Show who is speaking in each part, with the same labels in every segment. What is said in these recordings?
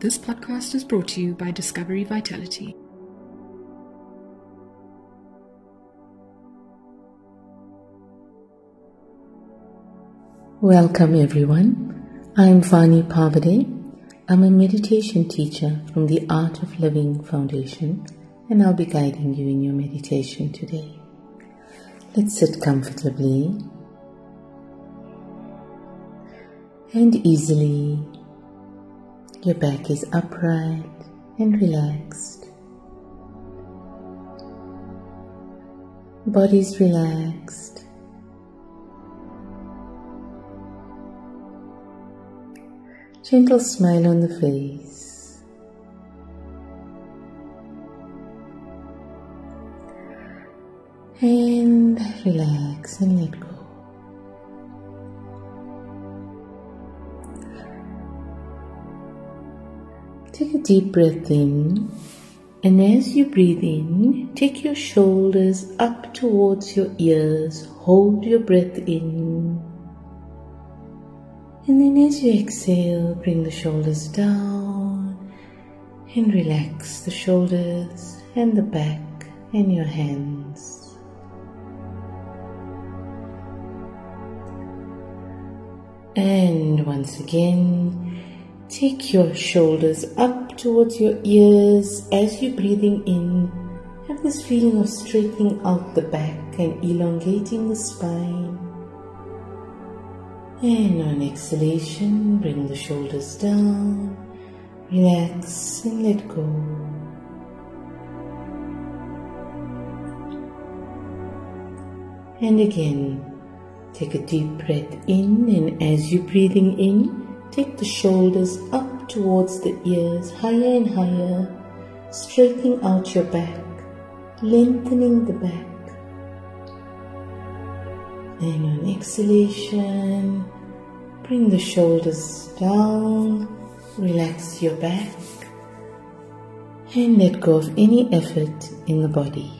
Speaker 1: This podcast is brought to you by Discovery Vitality.
Speaker 2: Welcome everyone. I'm Vani Pavadai. I'm a meditation teacher from the Art of Living Foundation and I'll be guiding you in your meditation today. Let's sit comfortably and easily. Your back is upright and relaxed. Body's relaxed. Gentle smile on the face. And relax and let go. Deep breath in, and as you breathe in, take your shoulders up towards your ears. Hold your breath in. And then as you exhale, bring the shoulders down and relax the shoulders and the back and your hands. And once again, take your shoulders up towards your ears as you're breathing in. Have this feeling of straightening out the back and elongating the spine. And on exhalation, bring the shoulders down, relax and let go. And again, take a deep breath in, and as you're breathing in, take the shoulders up towards the ears, higher and higher, straightening out your back, lengthening the back. And on exhalation, bring the shoulders down, relax your back, and let go of any effort in the body.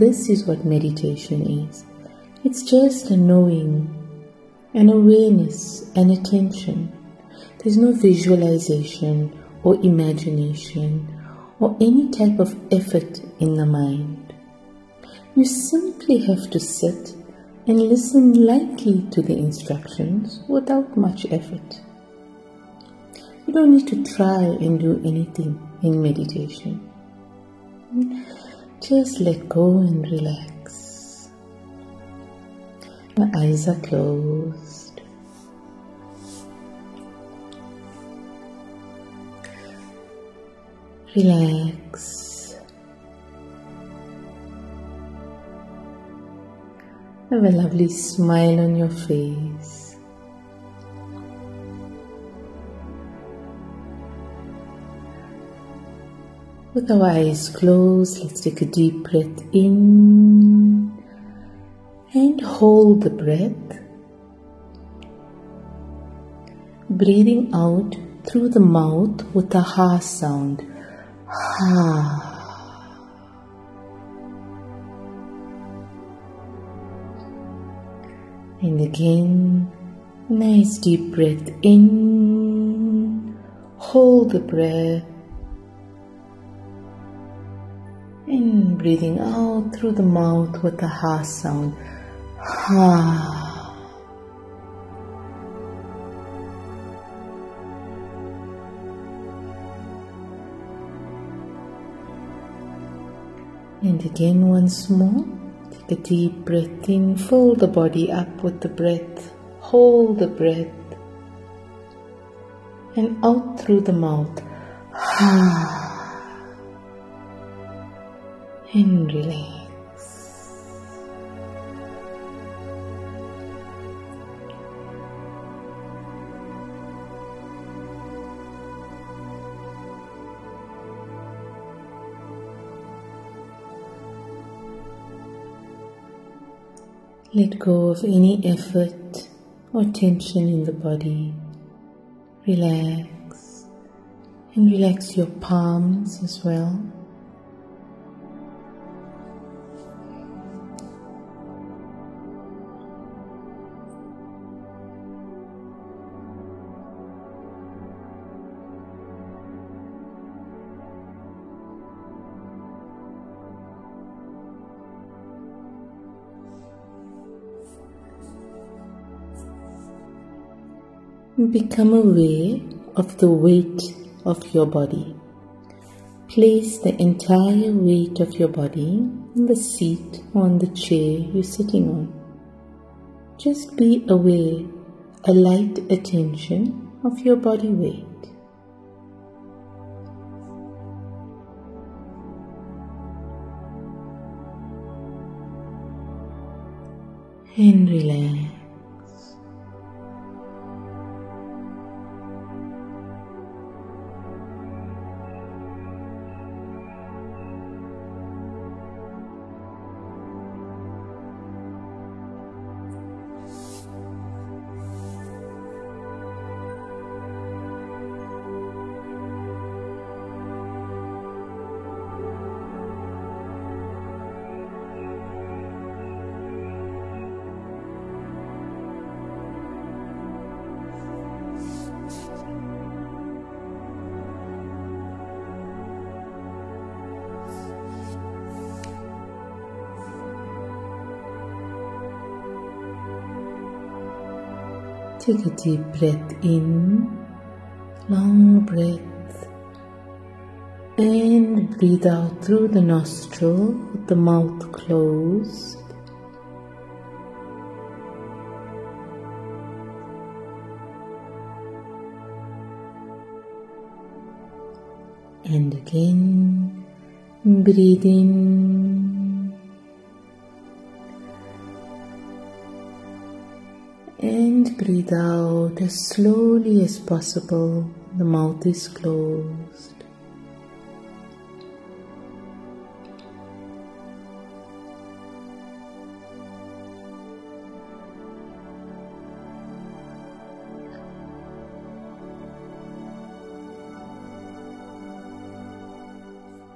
Speaker 2: This is what meditation is. It's just a knowing, an awareness, an attention. There's no visualization or imagination or any type of effort in the mind. You simply have to sit and listen lightly to the instructions without much effort. You don't need to try and do anything in meditation. Just let go and relax. My eyes are closed. Relax. Have a lovely smile on your face. With our eyes closed, let's take a deep breath in and hold the breath. Breathing out through the mouth with a ha sound. Ha. And again, nice deep breath in. Hold the breath. And breathing out through the mouth with a ha sound. Ha. And again, once more. Take a deep breath in, fill the body up with the breath, hold the breath, and out through the mouth. Ah. And relax. Let go of any effort or tension in the body. Relax and relax your palms as well. Become aware of the weight of your body. Place the entire weight of your body in the seat or on the chair you're sitting on. Just be aware, a light attention of your body weight. And relax. Take a deep breath in, long breath, and breathe out through the nostril with the mouth closed. And again, breathe in and breathe out as slowly as possible. The mouth is closed.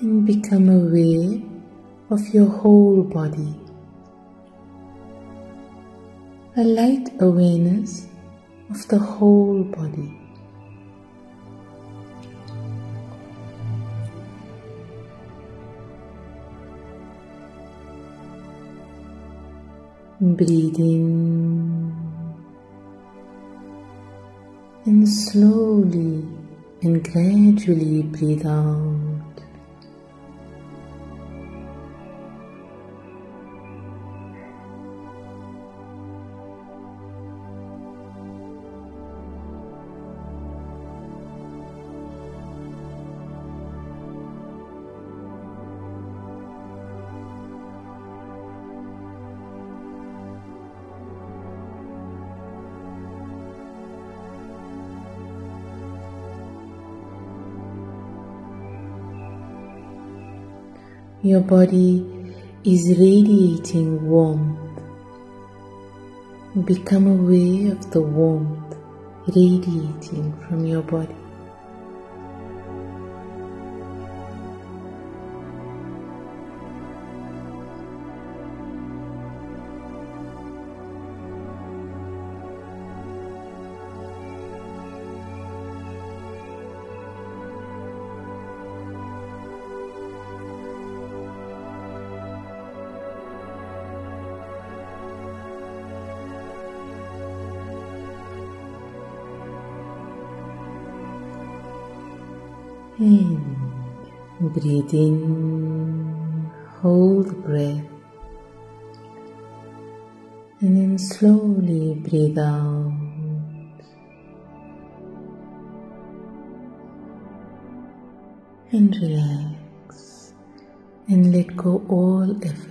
Speaker 2: And become aware of your whole body. A light awareness of the whole body. Breathing and slowly and gradually breathe out. Your body is radiating warmth. Become aware of the warmth radiating from your body. And breathe in, hold the breath, and then slowly breathe out. And relax and let go all effort.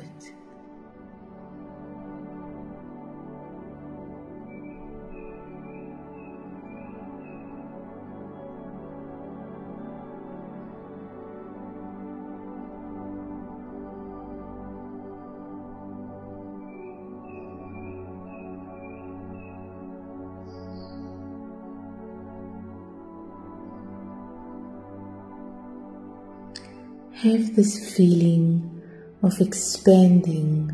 Speaker 2: This feeling of expanding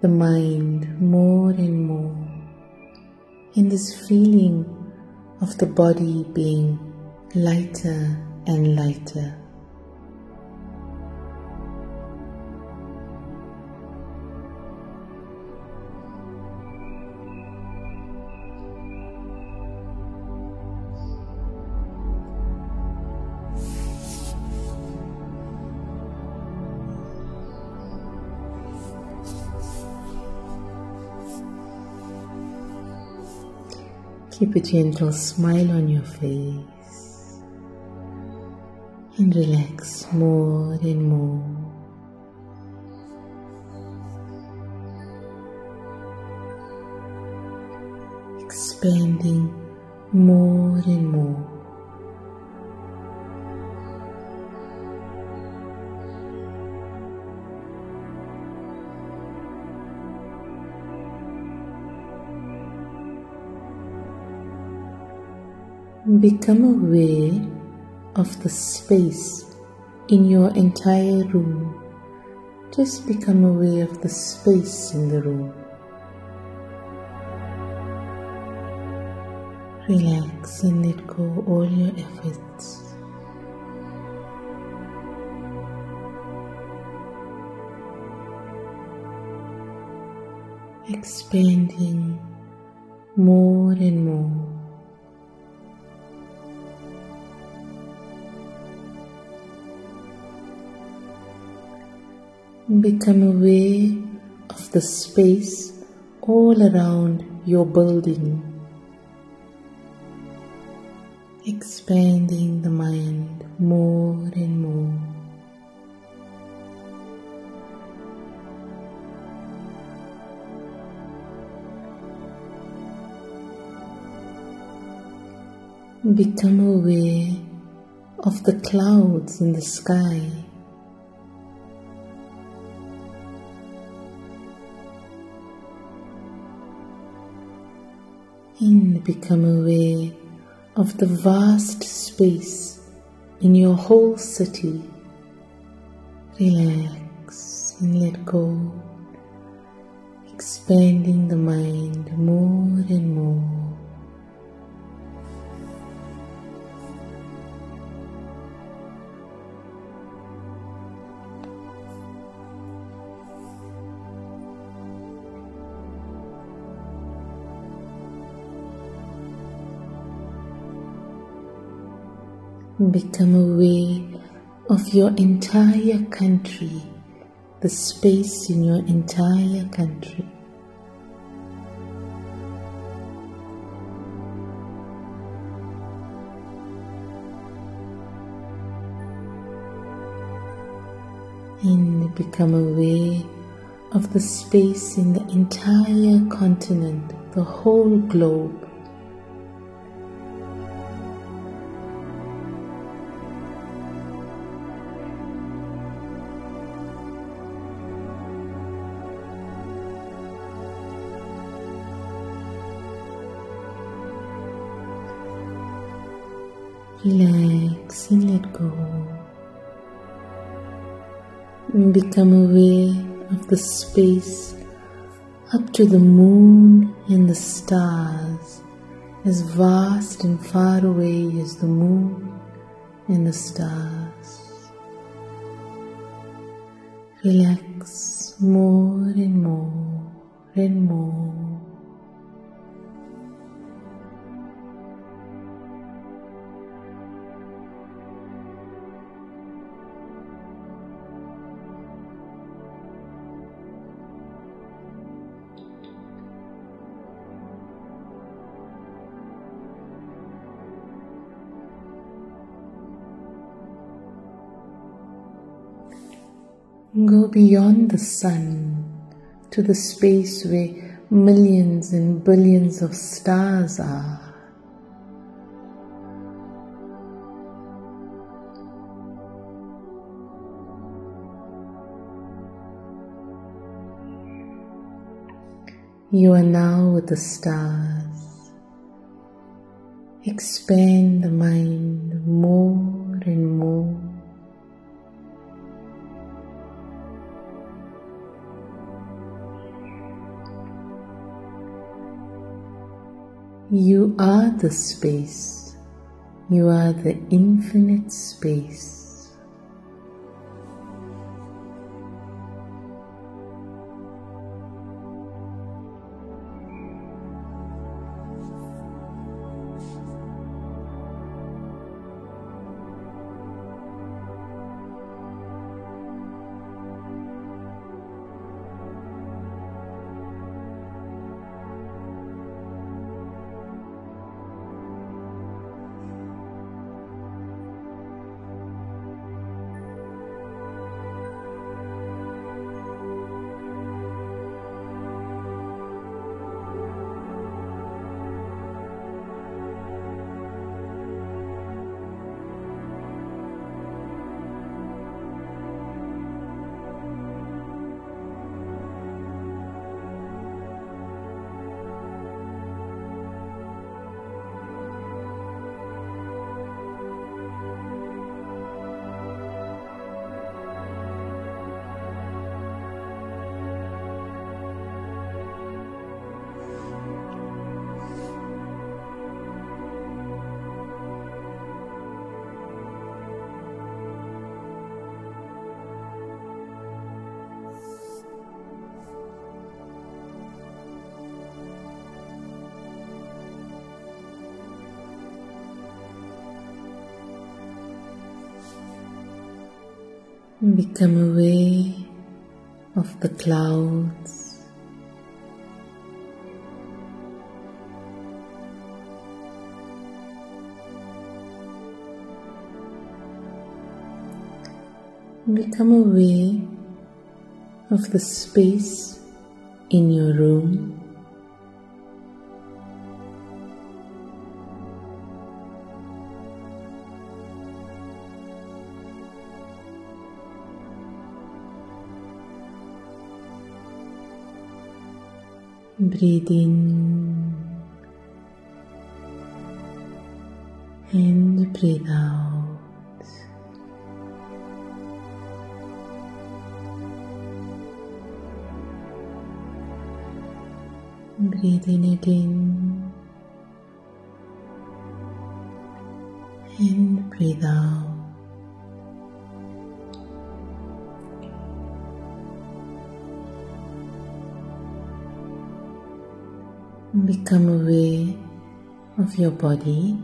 Speaker 2: the mind more and more, and this feeling of the body being lighter and lighter. Keep a gentle smile on your face and relax more and more. Expanding more and more. Become aware of the space in your entire room. Just become aware of the space in the room. Relax and let go all your efforts. Expanding more and more. Become aware of the space all around your building, expanding the mind more and more. Become aware of the clouds in the sky. And become aware of the vast space in your whole city. Relax and let go, expanding the mind more and more. Become aware of your entire country, the space in your entire country. And become aware of the space in the entire continent, the whole globe. Relax and let go. And become aware of the space up to the moon and the stars, as vast and far away as the moon and the stars. Relax more and more and more. Go beyond the sun to the space where millions and billions of stars are. You are now with the stars. Expand the mind more and more. You are the space. You are the infinite space. Become aware of the clouds. Become aware of the space in your room. Breathe in and breathe out. Breathe in again Become aware of your body.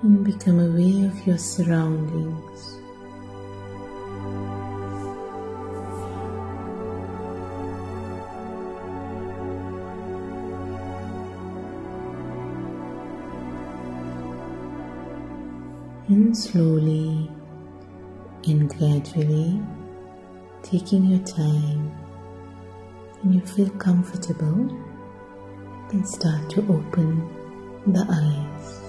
Speaker 2: And become aware of your surroundings. And slowly and gradually, taking your time, when you feel comfortable, can start to open the eyes.